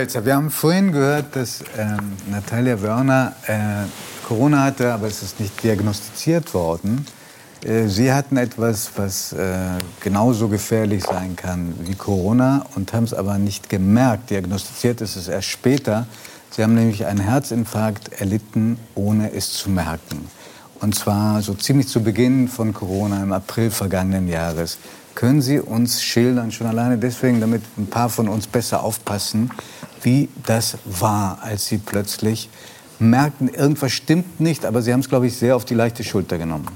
Spelzer, wir haben vorhin gehört, dass ähm, Natalia Wörner äh, Corona hatte, aber es ist nicht diagnostiziert worden. Äh, Sie hatten etwas, was äh, genauso gefährlich sein kann wie Corona und haben es aber nicht gemerkt. Diagnostiziert ist es erst später. Sie haben nämlich einen Herzinfarkt erlitten, ohne es zu merken. Und zwar so ziemlich zu Beginn von Corona im April vergangenen Jahres. Können Sie uns schildern, schon alleine deswegen, damit ein paar von uns besser aufpassen, wie das war, als Sie plötzlich merkten, irgendwas stimmt nicht, aber Sie haben es, glaube ich, sehr auf die leichte Schulter genommen.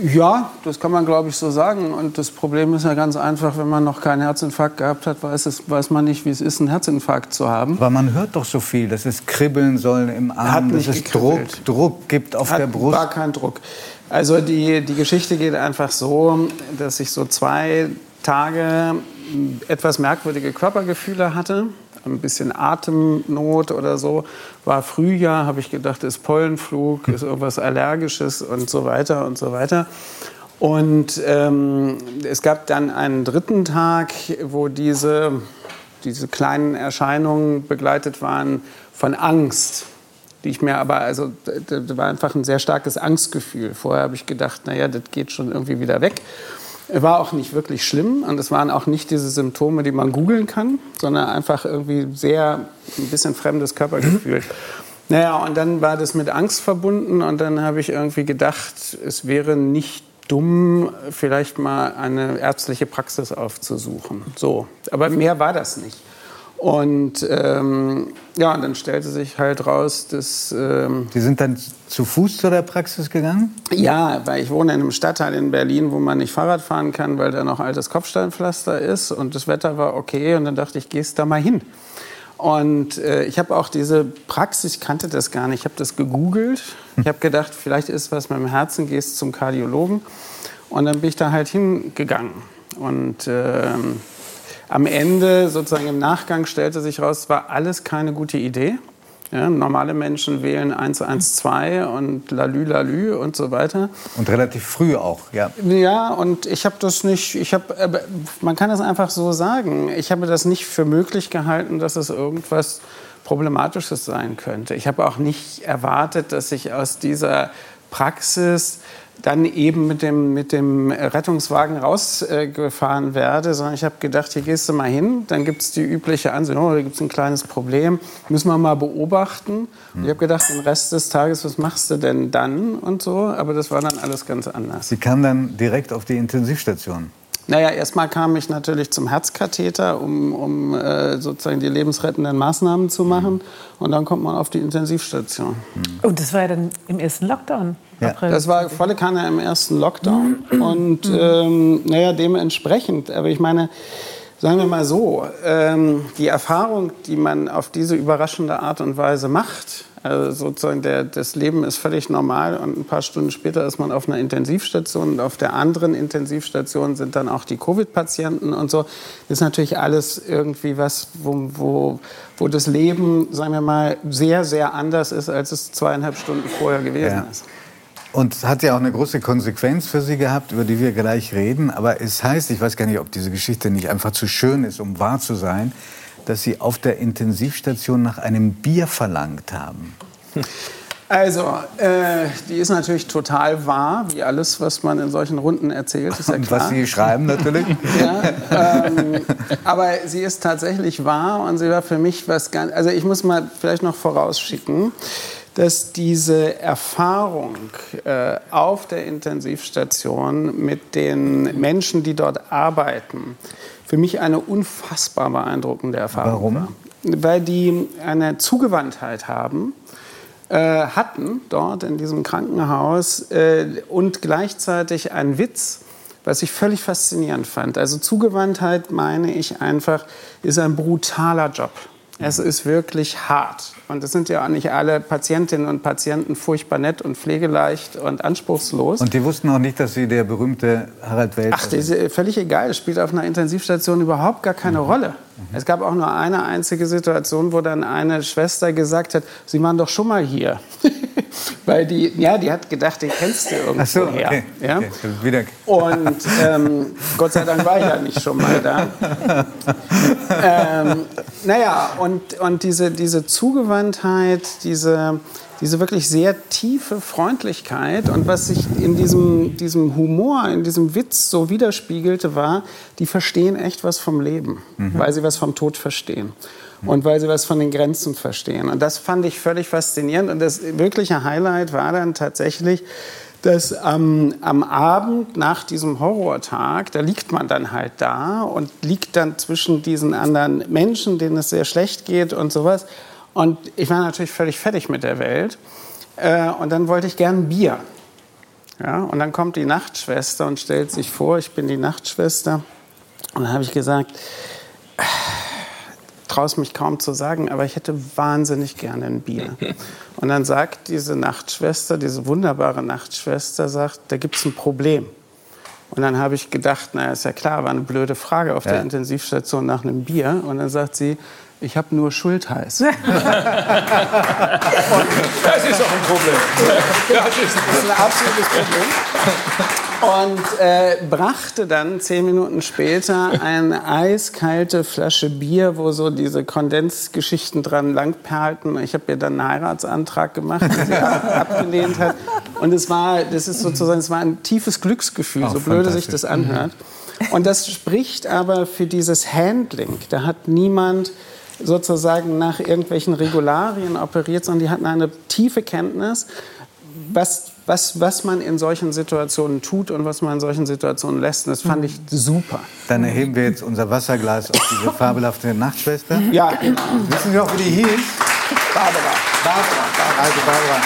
Ja, das kann man, glaube ich, so sagen. Und das Problem ist ja ganz einfach, wenn man noch keinen Herzinfarkt gehabt hat, weiß, es, weiß man nicht, wie es ist, einen Herzinfarkt zu haben. Aber man hört doch so viel, dass es kribbeln soll im Arm, dass es gekribbelt. Druck, Druck gibt auf Hat, der Brust. War kein Druck. Also die, die Geschichte geht einfach so, dass ich so zwei Tage etwas merkwürdige Körpergefühle hatte. Ein bisschen Atemnot oder so. War Frühjahr, habe ich gedacht, ist Pollenflug, ist irgendwas Allergisches und so weiter und so weiter. Und ähm, es gab dann einen dritten Tag, wo diese, diese kleinen Erscheinungen begleitet waren von Angst die ich mir aber, also da war einfach ein sehr starkes Angstgefühl. Vorher habe ich gedacht, naja, das geht schon irgendwie wieder weg. War auch nicht wirklich schlimm und es waren auch nicht diese Symptome, die man googeln kann, sondern einfach irgendwie sehr ein bisschen fremdes Körpergefühl. Naja, und dann war das mit Angst verbunden und dann habe ich irgendwie gedacht, es wäre nicht dumm, vielleicht mal eine ärztliche Praxis aufzusuchen. So, aber mehr war das nicht. Und ähm, ja, und dann stellte sich halt raus, dass ähm, Sie sind dann zu Fuß zu der Praxis gegangen? ja, weil ich wohne in einem Stadtteil in Berlin, wo man nicht Fahrrad fahren kann, weil da noch altes Kopfsteinpflaster ist und das Wetter war okay und dann dachte ich, gehst da mal hin. Und äh, ich habe auch diese Praxis, ich kannte das gar nicht, ich habe das gegoogelt. Ich habe gedacht, vielleicht ist was mit dem Herzen, gehst zum Kardiologen. Und dann bin ich da halt hingegangen. Und ähm, am Ende, sozusagen im Nachgang, stellte sich raus, es war alles keine gute Idee. Ja, normale Menschen wählen 112 und Lalü, Lalü und so weiter. Und relativ früh auch, ja. Ja, und ich habe das nicht, ich habe, aber man kann das einfach so sagen. Ich habe das nicht für möglich gehalten, dass es irgendwas Problematisches sein könnte. Ich habe auch nicht erwartet, dass ich aus dieser Praxis dann eben mit dem, mit dem Rettungswagen rausgefahren werde, sondern ich habe gedacht, hier gehst du mal hin, dann gibt es die übliche Ansicht, oh, da gibt es ein kleines Problem, müssen wir mal beobachten. Und ich habe gedacht, den Rest des Tages, was machst du denn dann und so, aber das war dann alles ganz anders. Sie kam dann direkt auf die Intensivstation. Naja, erstmal kam ich natürlich zum Herzkatheter, um, um äh, sozusagen die lebensrettenden Maßnahmen zu machen. Und dann kommt man auf die Intensivstation. Und das war ja dann im ersten Lockdown. Ja. April. Das war volle Kanne im ersten Lockdown. Und ähm, naja, dementsprechend. Aber ich meine, sagen wir mal so, ähm, die Erfahrung, die man auf diese überraschende Art und Weise macht, also sozusagen der, das Leben ist völlig normal und ein paar Stunden später ist man auf einer Intensivstation und auf der anderen Intensivstation sind dann auch die Covid-Patienten und so. Das ist natürlich alles irgendwie was, wo, wo, wo das Leben, sagen wir mal, sehr, sehr anders ist, als es zweieinhalb Stunden vorher gewesen Ja. ist. Und es hat ja auch eine große Konsequenz für Sie gehabt, über die wir gleich reden. Aber es heißt, ich weiß gar nicht, ob diese Geschichte nicht einfach zu schön ist, um wahr zu sein, dass Sie auf der Intensivstation nach einem Bier verlangt haben. Also, äh, die ist natürlich total wahr, wie alles, was man in solchen Runden erzählt, ist ja klar. was Sie schreiben natürlich. Ja, ähm, aber sie ist tatsächlich wahr und sie war für mich was ganz. Also ich muss mal vielleicht noch vorausschicken, dass diese Erfahrung äh, auf der Intensivstation mit den Menschen, die dort arbeiten, für mich eine unfassbar beeindruckende Erfahrung Warum? war. Weil die eine Zugewandtheit haben äh, hatten dort in diesem Krankenhaus äh, und gleichzeitig ein Witz, was ich völlig faszinierend fand. Also Zugewandtheit, meine ich einfach, ist ein brutaler Job. Es ist wirklich hart. Und es sind ja auch nicht alle Patientinnen und Patienten furchtbar nett und pflegeleicht und anspruchslos. Und die wussten auch nicht, dass Sie der berühmte Harald Welzer Ach, das ist völlig egal. Es spielt auf einer Intensivstation überhaupt gar keine Rolle. Es gab auch nur eine einzige Situation, wo dann eine Schwester gesagt hat, Sie waren doch schon mal hier. Weil die, ja, die hat gedacht, den kennst du irgendwo so, her. okay. Ja? okay. Wieder. Und ähm, Gott sei Dank war ich ja nicht schon mal da. ähm, naja, und, und diese, diese Zugewandtheit, diese, diese wirklich sehr tiefe Freundlichkeit und was sich in diesem, diesem Humor, in diesem Witz so widerspiegelte, war, die verstehen echt was vom Leben, mhm. weil sie was vom Tod verstehen und weil sie was von den Grenzen verstehen. Und das fand ich völlig faszinierend. Und das wirkliche Highlight war dann tatsächlich, dass ähm, am Abend nach diesem Horrortag, da liegt man dann halt da und liegt dann zwischen diesen anderen Menschen, denen es sehr schlecht geht und sowas. Und ich war natürlich völlig fertig mit der Welt. Äh, und dann wollte ich gern Bier. Ja, und dann kommt die Nachtschwester und stellt sich vor, ich bin die Nachtschwester. Und dann habe ich gesagt, traue es mich kaum zu sagen, aber ich hätte wahnsinnig gerne ein Bier. Und dann sagt diese Nachtschwester, diese wunderbare Nachtschwester, sagt, da gibt es ein Problem. Und dann habe ich gedacht, naja, ist ja klar, war eine blöde Frage auf ja. der Intensivstation nach einem Bier. Und dann sagt sie, ich habe nur Schultheiß. das ist auch ein Problem. Das ist, das ist ein absolutes Problem. Und äh, brachte dann zehn Minuten später eine eiskalte Flasche Bier, wo so diese Kondensgeschichten dran langperlten. Ich habe ihr dann einen Heiratsantrag gemacht, den sie abgelehnt hat. Und es war, das ist sozusagen, es war ein tiefes Glücksgefühl, oh, so blöde sich das anhört. Und das spricht aber für dieses Handling. Da hat niemand sozusagen nach irgendwelchen Regularien operiert, sondern die hatten eine tiefe Kenntnis, was, was, was man in solchen Situationen tut und was man in solchen Situationen lässt. Und das fand ich super. Dann erheben wir jetzt unser Wasserglas auf diese fabelhafte Nachtschwester. Ja, genau. Wissen Sie auch, wie die hieß? Barbara. Barbara. Also Barbara.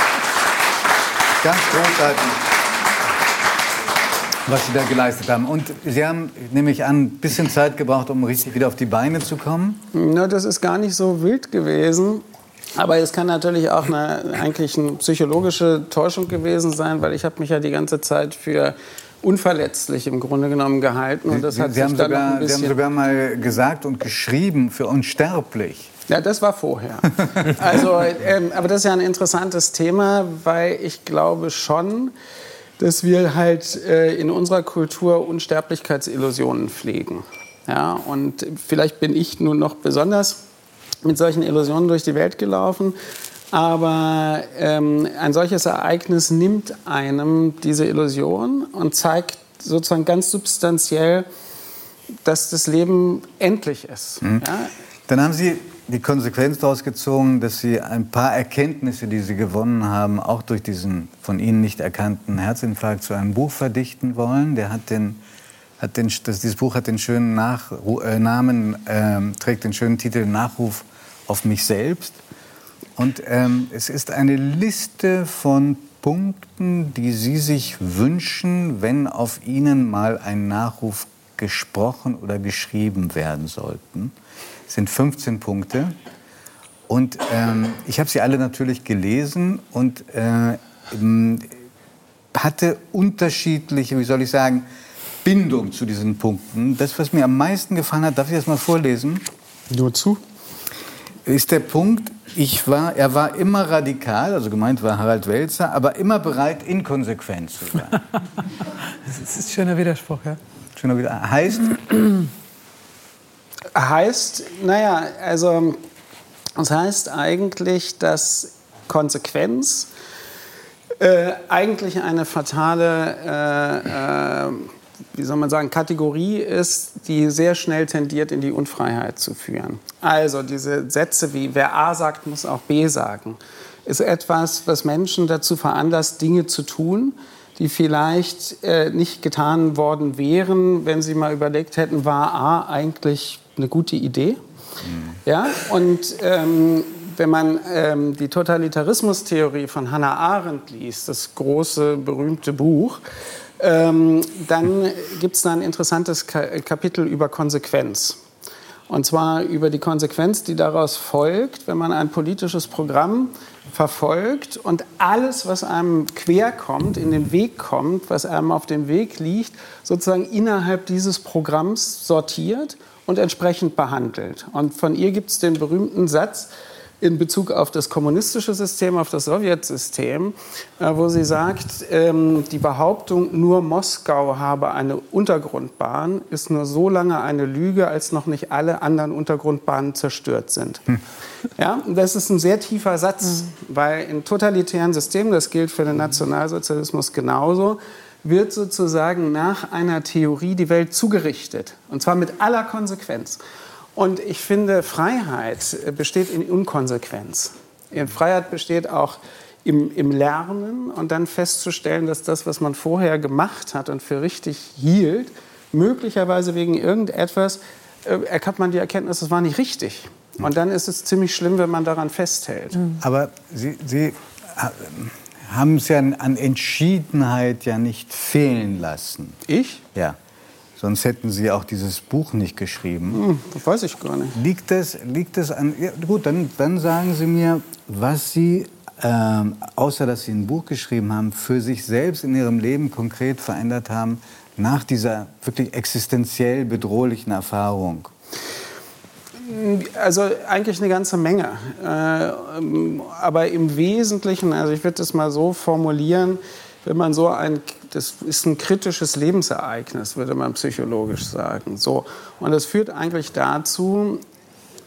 Ganz großartig was Sie da geleistet haben. Und Sie haben, nehme ich an, ein bisschen Zeit gebraucht, um richtig wieder auf die Beine zu kommen? Na, das ist gar nicht so wild gewesen. Aber es kann natürlich auch eine, eigentlich eine psychologische Täuschung gewesen sein, weil ich habe mich ja die ganze Zeit für unverletzlich im Grunde genommen gehalten. Und das Sie, hat Sie, haben, sogar, Sie haben sogar mal gesagt und geschrieben für unsterblich. Ja, das war vorher. Also, ähm, aber das ist ja ein interessantes Thema, weil ich glaube schon, dass wir halt äh, in unserer Kultur Unsterblichkeitsillusionen pflegen. Ja, und vielleicht bin ich nun noch besonders mit solchen Illusionen durch die Welt gelaufen. Aber ähm, ein solches Ereignis nimmt einem diese Illusion und zeigt sozusagen ganz substanziell, dass das Leben endlich ist. Mhm. Ja? Dann haben Sie die Konsequenz daraus gezogen, dass Sie ein paar Erkenntnisse, die Sie gewonnen haben, auch durch diesen von Ihnen nicht erkannten Herzinfarkt zu einem Buch verdichten wollen. Der hat den, hat den, das, dieses Buch hat den schönen Nach, äh, Namen, äh, trägt den schönen Titel Nachruf auf mich selbst. Und ähm, es ist eine Liste von Punkten, die Sie sich wünschen, wenn auf Ihnen mal ein Nachruf gesprochen oder geschrieben werden sollten. Sind 15 Punkte. Und ähm, ich habe sie alle natürlich gelesen und äh, hatte unterschiedliche, wie soll ich sagen, Bindung zu diesen Punkten. Das, was mir am meisten gefallen hat, darf ich das mal vorlesen? Nur zu ist der Punkt, ich war, er war immer radikal, also gemeint war Harald Welzer, aber immer bereit, inkonsequent zu sein. das ist ein schöner Widerspruch, ja. Schöner Widerspruch. Heißt? Heißt, naja, also, das heißt eigentlich, dass Konsequenz äh, eigentlich eine fatale äh, äh, wie soll man sagen, Kategorie ist, die sehr schnell tendiert, in die Unfreiheit zu führen. Also diese Sätze wie, wer A sagt, muss auch B sagen, ist etwas, was Menschen dazu veranlasst, Dinge zu tun, die vielleicht äh, nicht getan worden wären, wenn sie mal überlegt hätten, war A eigentlich eine gute Idee? Mhm. Ja, und ähm, wenn man ähm, die Totalitarismustheorie von Hannah Arendt liest, das große, berühmte Buch, ähm, dann gibt es da ein interessantes Kapitel über Konsequenz. Und zwar über die Konsequenz, die daraus folgt, wenn man ein politisches Programm verfolgt und alles, was einem quer kommt, in den Weg kommt, was einem auf dem Weg liegt, sozusagen innerhalb dieses Programms sortiert und entsprechend behandelt. Und von ihr gibt es den berühmten Satz, in Bezug auf das kommunistische System, auf das Sowjetsystem, äh, wo sie sagt, ähm, die Behauptung, nur Moskau habe eine Untergrundbahn, ist nur so lange eine Lüge, als noch nicht alle anderen Untergrundbahnen zerstört sind. Hm. Ja, das ist ein sehr tiefer Satz, mhm. weil in totalitären Systemen, das gilt für den Nationalsozialismus genauso, wird sozusagen nach einer Theorie die Welt zugerichtet. Und zwar mit aller Konsequenz. Und ich finde, Freiheit besteht in Unkonsequenz. Freiheit besteht auch im, im, Lernen und dann festzustellen, dass das, was man vorher gemacht hat und für richtig hielt, möglicherweise wegen irgendetwas äh, erkannt man die Erkenntnis, das war nicht richtig. Und dann ist es ziemlich schlimm, wenn man daran festhält. Mhm. Aber Sie, Sie äh, haben es ja an Entschiedenheit ja nicht fehlen lassen. Ich? Ja. Sonst hätten Sie auch dieses Buch nicht geschrieben. Hm, das weiß ich gar nicht. Liegt es, liegt es an. Ja, gut, dann, dann sagen Sie mir, was Sie, äh, außer dass Sie ein Buch geschrieben haben, für sich selbst in Ihrem Leben konkret verändert haben nach dieser wirklich existenziell bedrohlichen Erfahrung. Also eigentlich eine ganze Menge. Äh, aber im Wesentlichen, also ich würde das mal so formulieren, wenn man so ein, das ist ein kritisches Lebensereignis, würde man psychologisch sagen. So. Und das führt eigentlich dazu,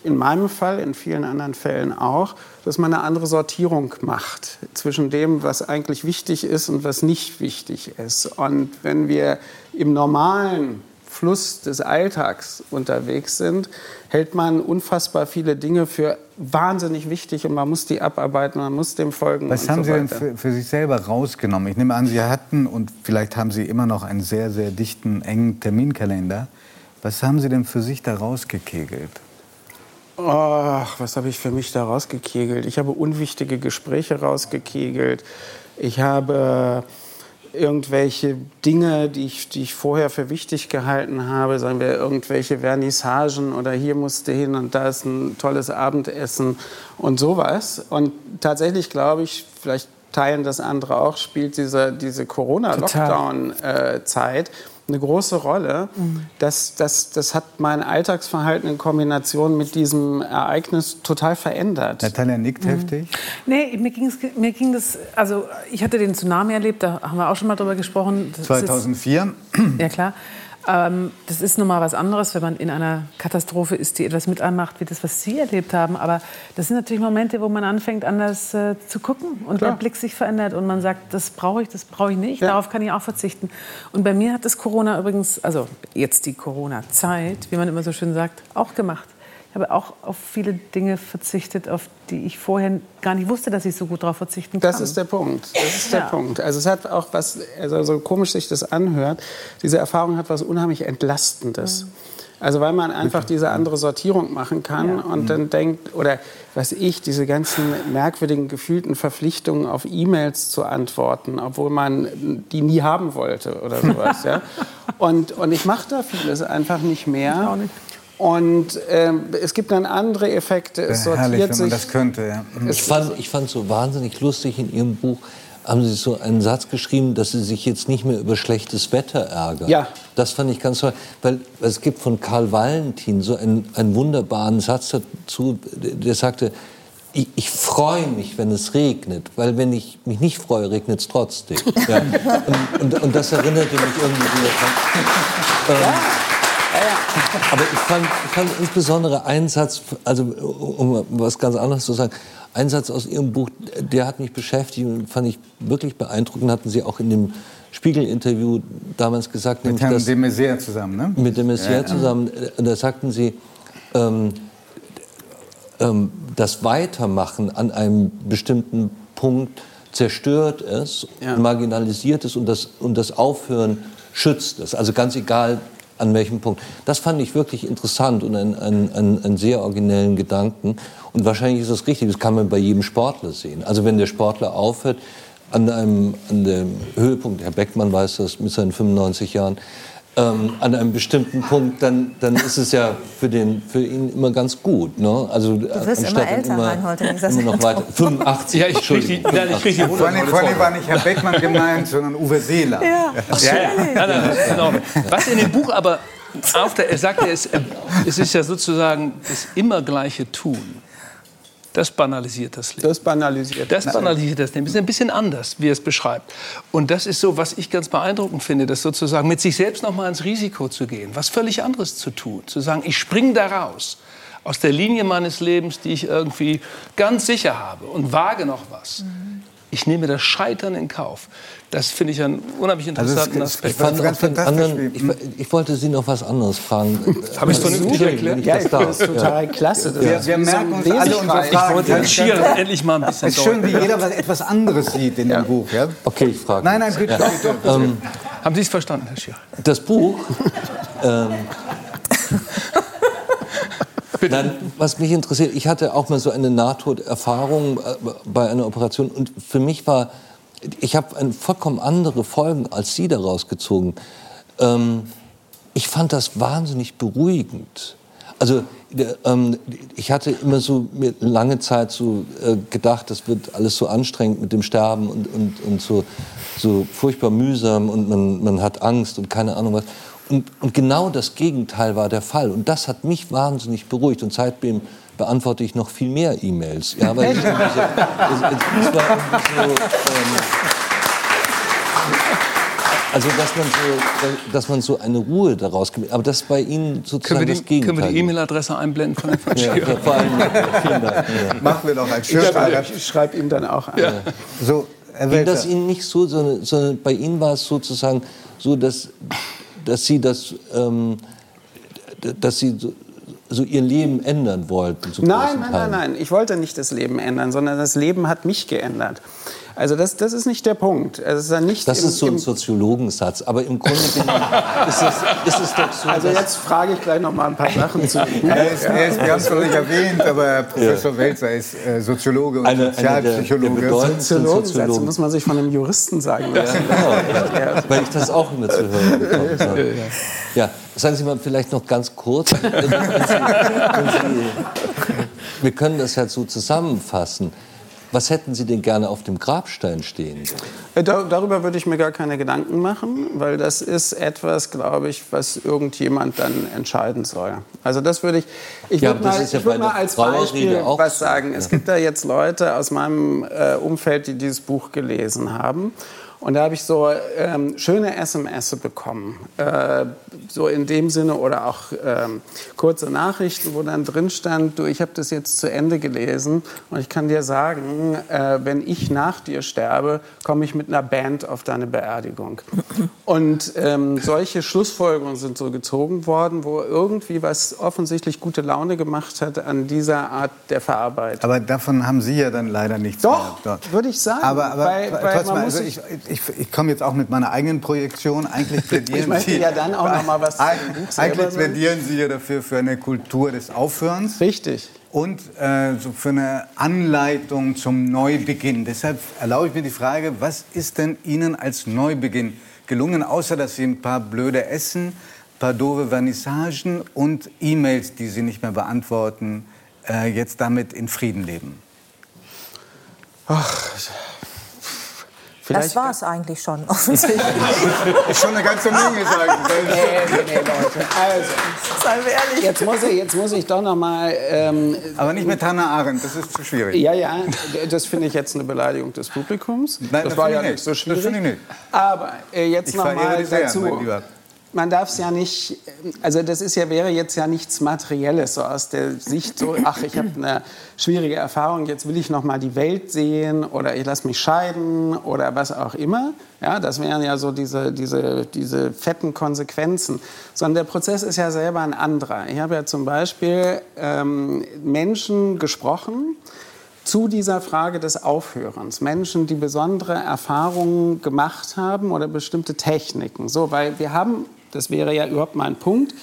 in meinem Fall, in vielen anderen Fällen auch, dass man eine andere Sortierung macht zwischen dem, was eigentlich wichtig ist und was nicht wichtig ist. Und wenn wir im normalen Fluss des Alltags unterwegs sind, hält man unfassbar viele Dinge für wahnsinnig wichtig und man muss die abarbeiten, man muss dem folgen. Was haben so Sie denn für, für, sich selber rausgenommen? Ich nehme an, Sie hatten und vielleicht haben Sie immer noch einen sehr, sehr dichten, engen Terminkalender. Was haben Sie denn für sich da rausgekegelt? Ach, was habe ich für mich da rausgekegelt? Ich habe unwichtige Gespräche rausgekegelt. Ich habe irgendwelche Dinge, die ich, die ich vorher für wichtig gehalten habe, sagen wir irgendwelche Vernissagen oder hier musste hin und da ist ein tolles Abendessen und sowas. Und tatsächlich glaube ich, vielleicht teilen das andere auch, spielt diese, diese Corona-Lockdown-Zeit. Äh, eine große Rolle. Mhm. Das, das, das hat mein Alltagsverhalten in Kombination mit diesem Ereignis total verändert. Natalia nickt mhm. heftig. Nee, mir, mir ging das, also ich hatte den Tsunami erlebt, da haben wir auch schon mal drüber gesprochen. Das 2004? Ist, ja, klar. Ähm, das ist nun mal was anderes, wenn man in einer Katastrophe ist, die etwas mit anmacht, wie das, was Sie erlebt haben. Aber das sind natürlich Momente, wo man anfängt, anders äh, zu gucken und Klar. der Blick sich verändert und man sagt, das brauche ich, das brauche ich nicht, ja. darauf kann ich auch verzichten. Und bei mir hat das Corona übrigens, also jetzt die Corona-Zeit, wie man immer so schön sagt, auch gemacht habe auch auf viele Dinge verzichtet, auf die ich vorher gar nicht wusste, dass ich so gut darauf verzichten kann. Das ist der Punkt. Das ist der ja. Punkt. Also es hat auch was, also so komisch sich das anhört, diese Erfahrung hat was unheimlich Entlastendes. Ja. Also weil man einfach diese andere Sortierung machen kann ja. und mhm. dann denkt, oder was ich, diese ganzen merkwürdigen gefühlten Verpflichtungen auf E-Mails zu antworten, obwohl man die nie haben wollte oder sowas. ja? und, und ich mache da vieles einfach nicht mehr. Ich auch nicht. Und ähm, es gibt dann andere Effekte. Es sortiert herrlich, wenn man sich. Das könnte, ja. Ich fand, ich fand so wahnsinnig lustig in Ihrem Buch, haben Sie so einen Satz geschrieben, dass Sie sich jetzt nicht mehr über schlechtes Wetter ärgern. Ja. Das fand ich ganz toll, weil es gibt von Karl Valentin so einen, einen wunderbaren Satz dazu, der sagte, ich, ich freue mich, wenn es regnet, weil wenn ich mich nicht freue, regnet es trotzdem. Ja. Und, und, und, das erinnerte mich irgendwie wieder. Ähm, aber ich fand, ich fand insbesondere einen Satz, also um was ganz anderes zu sagen, ein Satz aus Ihrem Buch, der hat mich beschäftigt und fand ich wirklich beeindruckend, hatten Sie auch in dem Spiegel-Interview damals gesagt. Mit Herrn de Maizière zusammen, ne? Mit de Maizière ja, zusammen. Und da sagten Sie, ähm, ähm, das Weitermachen an einem bestimmten Punkt zerstört es, ja. marginalisiert es und das, und das Aufhören schützt es. Also ganz egal, an welchem Punkt. Das fand ich wirklich interessant und einen, einen, einen sehr originellen Gedanken. Und wahrscheinlich ist das richtig, das kann man bei jedem Sportler sehen. Also wenn der Sportler aufhört, an, einem, an dem Höhepunkt, Herr Beckmann weiß das mit seinen 95 Jahren, ähm, an einem bestimmten Punkt, dann, dann ist es ja für, den, für ihn immer ganz gut. Ne? Also, du wirst immer älter, immer, Reinhold, immer noch weiter. 85, ja, ich die Vor allem, vor allem war nicht Herr Beckmann gemeint, sondern Uwe Seeler. Ja. Ach so. ja, ja. ja, genau. Was in dem Buch aber auf der, er sagte, es, es ist ja sozusagen das immer gleiche Tun. Das banalisiert das Leben. Das banalisiert das banalisiert das Leben. Das ist ein bisschen anders, wie er es beschreibt. Und das ist so, was ich ganz beeindruckend finde, das sozusagen mit sich selbst noch mal ins Risiko zu gehen, was völlig anderes zu tun, zu sagen, ich springe da raus aus der Linie meines Lebens, die ich irgendwie ganz sicher habe und wage noch was. Mhm. Ich nehme das Scheitern in Kauf. Das finde ich einen unheimlich also interessanten also Aspekt. Ich, fand ganz anderen, ich, ich, wollte Sie noch was anderes fragen. Habe ich es vernünftig erklärt? Ja, ich finde das total klasse. Das wir, wir merken uns alle unsere Fragen. Ich wollte den Schier endlich mal ein bisschen Es ist schön, wie jeder was, etwas anderes sieht in ja. dem Buch. Ja? Okay, ich frage. Nein, nein, bitte. Ja. Doch, ähm, Haben Sie es verstanden, Herr Schier? Das Buch... ähm, Nein, was mich interessiert, ich hatte auch mal so eine Nahtoderfahrung äh, bei einer Operation und für mich war, ich habe vollkommen andere Folgen als Sie daraus gezogen. Ähm, ich fand das wahnsinnig beruhigend. Also ähm, ich hatte immer so lange Zeit so äh, gedacht, das wird alles so anstrengend mit dem Sterben und, und, und so, so furchtbar mühsam und man, man hat Angst und keine Ahnung was. Und, und, genau das Gegenteil war der Fall. Und das hat mich wahnsinnig beruhigt. Und seitdem beantworte ich noch viel mehr E-Mails. Ja, weil ich diese, es, es war so, ähm, also dass man so, dass man so eine Ruhe daraus gibt. Aber das ist bei Ihnen sozusagen können wir die, das Gegenteil. Können wir die E-Mail-Adresse einblenden von Herrn ja, ja, vor allem, vielen Dank. Ja. Machen wir doch ein. Ich, ich schreibe ihm dann auch an. Ja. So, Ging das Ihnen nicht so, sondern, sondern bei Ihnen war es sozusagen so, dass dass Sie das, ähm, dass Sie so, Ihr Leben ändern wollten? Nein, nein, nein, nein. Ich wollte nicht das Leben ändern, sondern das Leben hat mich geändert. Also das, das ist nicht der Punkt. Also ist nicht das im, ist so ein Soziologensatz, aber im Grunde genommen ist es, ist es doch so. Also jetzt frage ich gleich noch mal ein paar Sachen zu. er ist, er ist, wir haben es noch nicht erwähnt, aber Professor ja. Welzer ist äh, Soziologe und eine, Sozialpsychologe. Eine Soziologensatz muss man sich von einem Juristen sagen lassen. Ja, genau, weil ich das auch immer zu hören bekomme. Ja, sagen Sie mal vielleicht noch ganz kurz. Wenn Sie, wenn Sie, wir können das ja so zusammenfassen. Was hätten Sie denn gerne auf dem Grabstein stehen? Äh, darüber würde ich mir gar keine Gedanken machen, weil das ist etwas, glaube ich, was irgendjemand dann entscheiden soll. Also das würde ich, ich ja, würde mal, ja würd mal als Beispiel was sagen. Es gibt da jetzt Leute aus meinem äh, Umfeld, die dieses Buch gelesen haben. Und da habe ich so ähm, schöne SMS bekommen, äh, so in dem Sinne oder auch ähm, kurze Nachrichten, wo dann drin stand, du, ich habe das jetzt zu Ende gelesen und ich kann dir sagen, äh, wenn ich nach dir sterbe, komme ich mit einer Band auf deine Beerdigung. Und ähm, solche Schlussfolgerungen sind so gezogen worden, wo irgendwie was offensichtlich gute Laune gemacht hat an dieser Art der Verarbeitung. Aber davon haben Sie ja dann leider nichts Doch, würde ich sagen. Aber, aber weil, weil trotzdem, also ich, ich, ich komme jetzt auch mit meiner eigenen Projektion. Eigentlich plädieren ich möchte Sie ja dann auch noch mal was Eigentlich plädieren Sie ja dafür für eine Kultur des Aufhörens. Richtig. Und äh, so für eine Anleitung zum Neubeginn. Deshalb erlaube ich mir die Frage, was ist denn Ihnen als Neubeginn gelungen, außer dass Sie ein paar blöde Essen, ein paar doofe Vernissagen und E-Mails, die Sie nicht mehr beantworten, äh, jetzt damit in Frieden leben? Ach, Vielleicht das war es eigentlich schon, offensichtlich. ist schon eine ganze Menge, sagen Nee, nee, nee, Leute. Also, Seien wir ehrlich. Jetzt muss ich, jetzt muss ich doch noch mal... Ähm, Aber nicht mit Hannah Arendt, das ist zu schwierig. Ja, ja, das finde ich jetzt eine Beleidigung des Publikums. Nein, das, das war ja nicht so schwierig. Das ich nicht. Aber äh, jetzt ich noch mal dazu... Sehr, man darf es ja nicht, also das ist ja, wäre jetzt ja nichts Materielles, so aus der Sicht so, ach, ich habe eine schwierige Erfahrung, jetzt will ich noch mal die Welt sehen oder ich lasse mich scheiden oder was auch immer. Ja, das wären ja so diese, diese, diese fetten Konsequenzen. Sondern der Prozess ist ja selber ein anderer. Ich habe ja zum Beispiel ähm, Menschen gesprochen, zu dieser Frage des Aufhörens. Menschen, die besondere Erfahrungen gemacht haben oder bestimmte Techniken. So, weil wir haben das wäre ja überhaupt mein Punkt.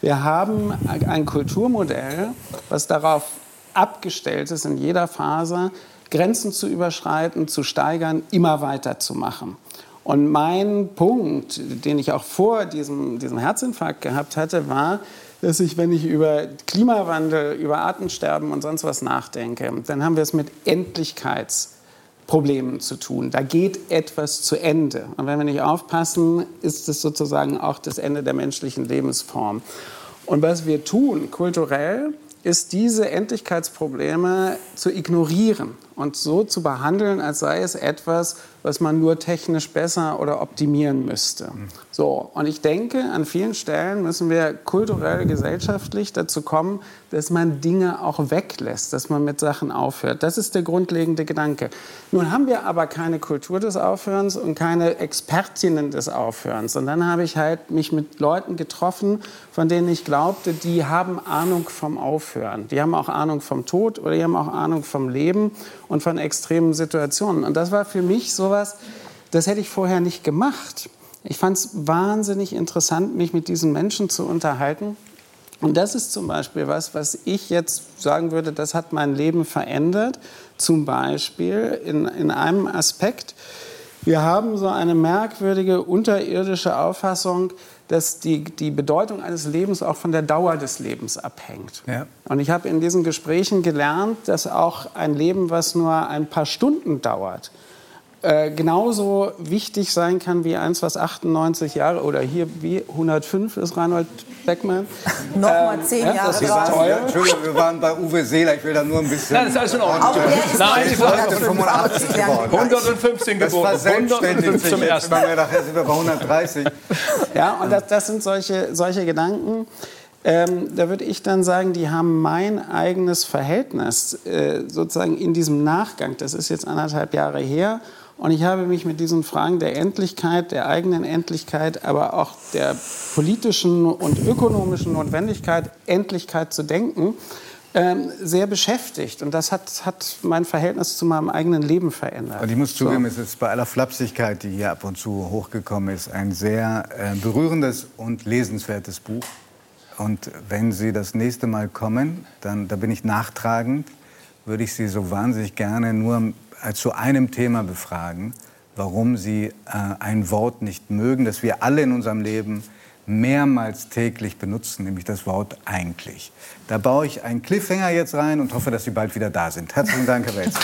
Wir haben ein Kulturmodell, was darauf abgestellt ist, in jeder Phase Grenzen zu überschreiten, zu steigern, immer weiter zu machen. Und mein Punkt, den ich auch vor diesem, diesem Herzinfarkt gehabt hatte, war, dass ich, wenn ich über Klimawandel, über Artensterben und sonst was nachdenke, dann haben wir es mit Endlichkeits- Problemen zu tun. Da geht etwas zu Ende. Und wenn wir nicht aufpassen, ist es sozusagen auch das Ende der menschlichen Lebensform. Und was wir tun kulturell, ist diese Endlichkeitsprobleme zu ignorieren und so zu behandeln, als sei es etwas, was man nur technisch besser oder optimieren müsste. So, und ich denke, an vielen Stellen müssen wir kulturell, gesellschaftlich dazu kommen, dass man Dinge auch weglässt, dass man mit Sachen aufhört. Das ist der grundlegende Gedanke. Nun haben wir aber keine Kultur des Aufhörens und keine Expertinnen des Aufhörens. Und dann habe ich halt mich mit Leuten getroffen, von denen ich glaubte, die haben Ahnung vom Aufhören. Die haben auch Ahnung vom Tod oder die haben auch Ahnung vom Leben und von extremen Situationen. Und das war für mich sowas, das hätte ich vorher nicht gemacht. Ich fand es wahnsinnig interessant, mich mit diesen Menschen zu unterhalten. Und das ist zum Beispiel was, was ich jetzt sagen würde, das hat mein Leben verändert. Zum Beispiel in, in einem Aspekt. Wir haben so eine merkwürdige unterirdische Auffassung, dass die, die Bedeutung eines Lebens auch von der Dauer des Lebens abhängt. Ja. Und ich habe in diesen Gesprächen gelernt, dass auch ein Leben, was nur ein paar Stunden dauert, äh, genauso wichtig sein kann wie eins, was 98 Jahre oder hier wie 105 ist Reinhold Beckmann. Nochmal ähm, zehn Jahre das war teuer. Entschuldigung, wir waren bei Uwe Seeler. Ich will da nur ein bisschen. Nein, das ist alles in Ordnung. Auch der ist Nein, ich 185 geworden. 115 geboren. Das war selbstständig zum ersten Mal. Nachher sind wir bei 130. Ja, und das, das sind solche, solche Gedanken. Ähm, da würde ich dann sagen, die haben mein eigenes Verhältnis äh, sozusagen in diesem Nachgang, das ist jetzt anderthalb Jahre her, und ich habe mich mit diesen Fragen der Endlichkeit, der eigenen Endlichkeit, aber auch der politischen und ökonomischen Notwendigkeit, Endlichkeit zu denken, ähm, sehr beschäftigt. Und das hat, hat mein Verhältnis zu meinem eigenen Leben verändert. Und ich muss zugeben, so. es ist bei aller Flapsigkeit, die hier ab und zu hochgekommen ist, ein sehr äh, berührendes und lesenswertes Buch. Und wenn Sie das nächste Mal kommen, dann da bin ich nachtragend, würde ich Sie so wahnsinnig gerne nur zu einem Thema befragen, warum Sie äh, ein Wort nicht mögen, das wir alle in unserem Leben mehrmals täglich benutzen, nämlich das Wort eigentlich. Da baue ich einen Cliffhanger jetzt rein und hoffe, dass Sie bald wieder da sind. Herzlichen Dank, Herr Welz.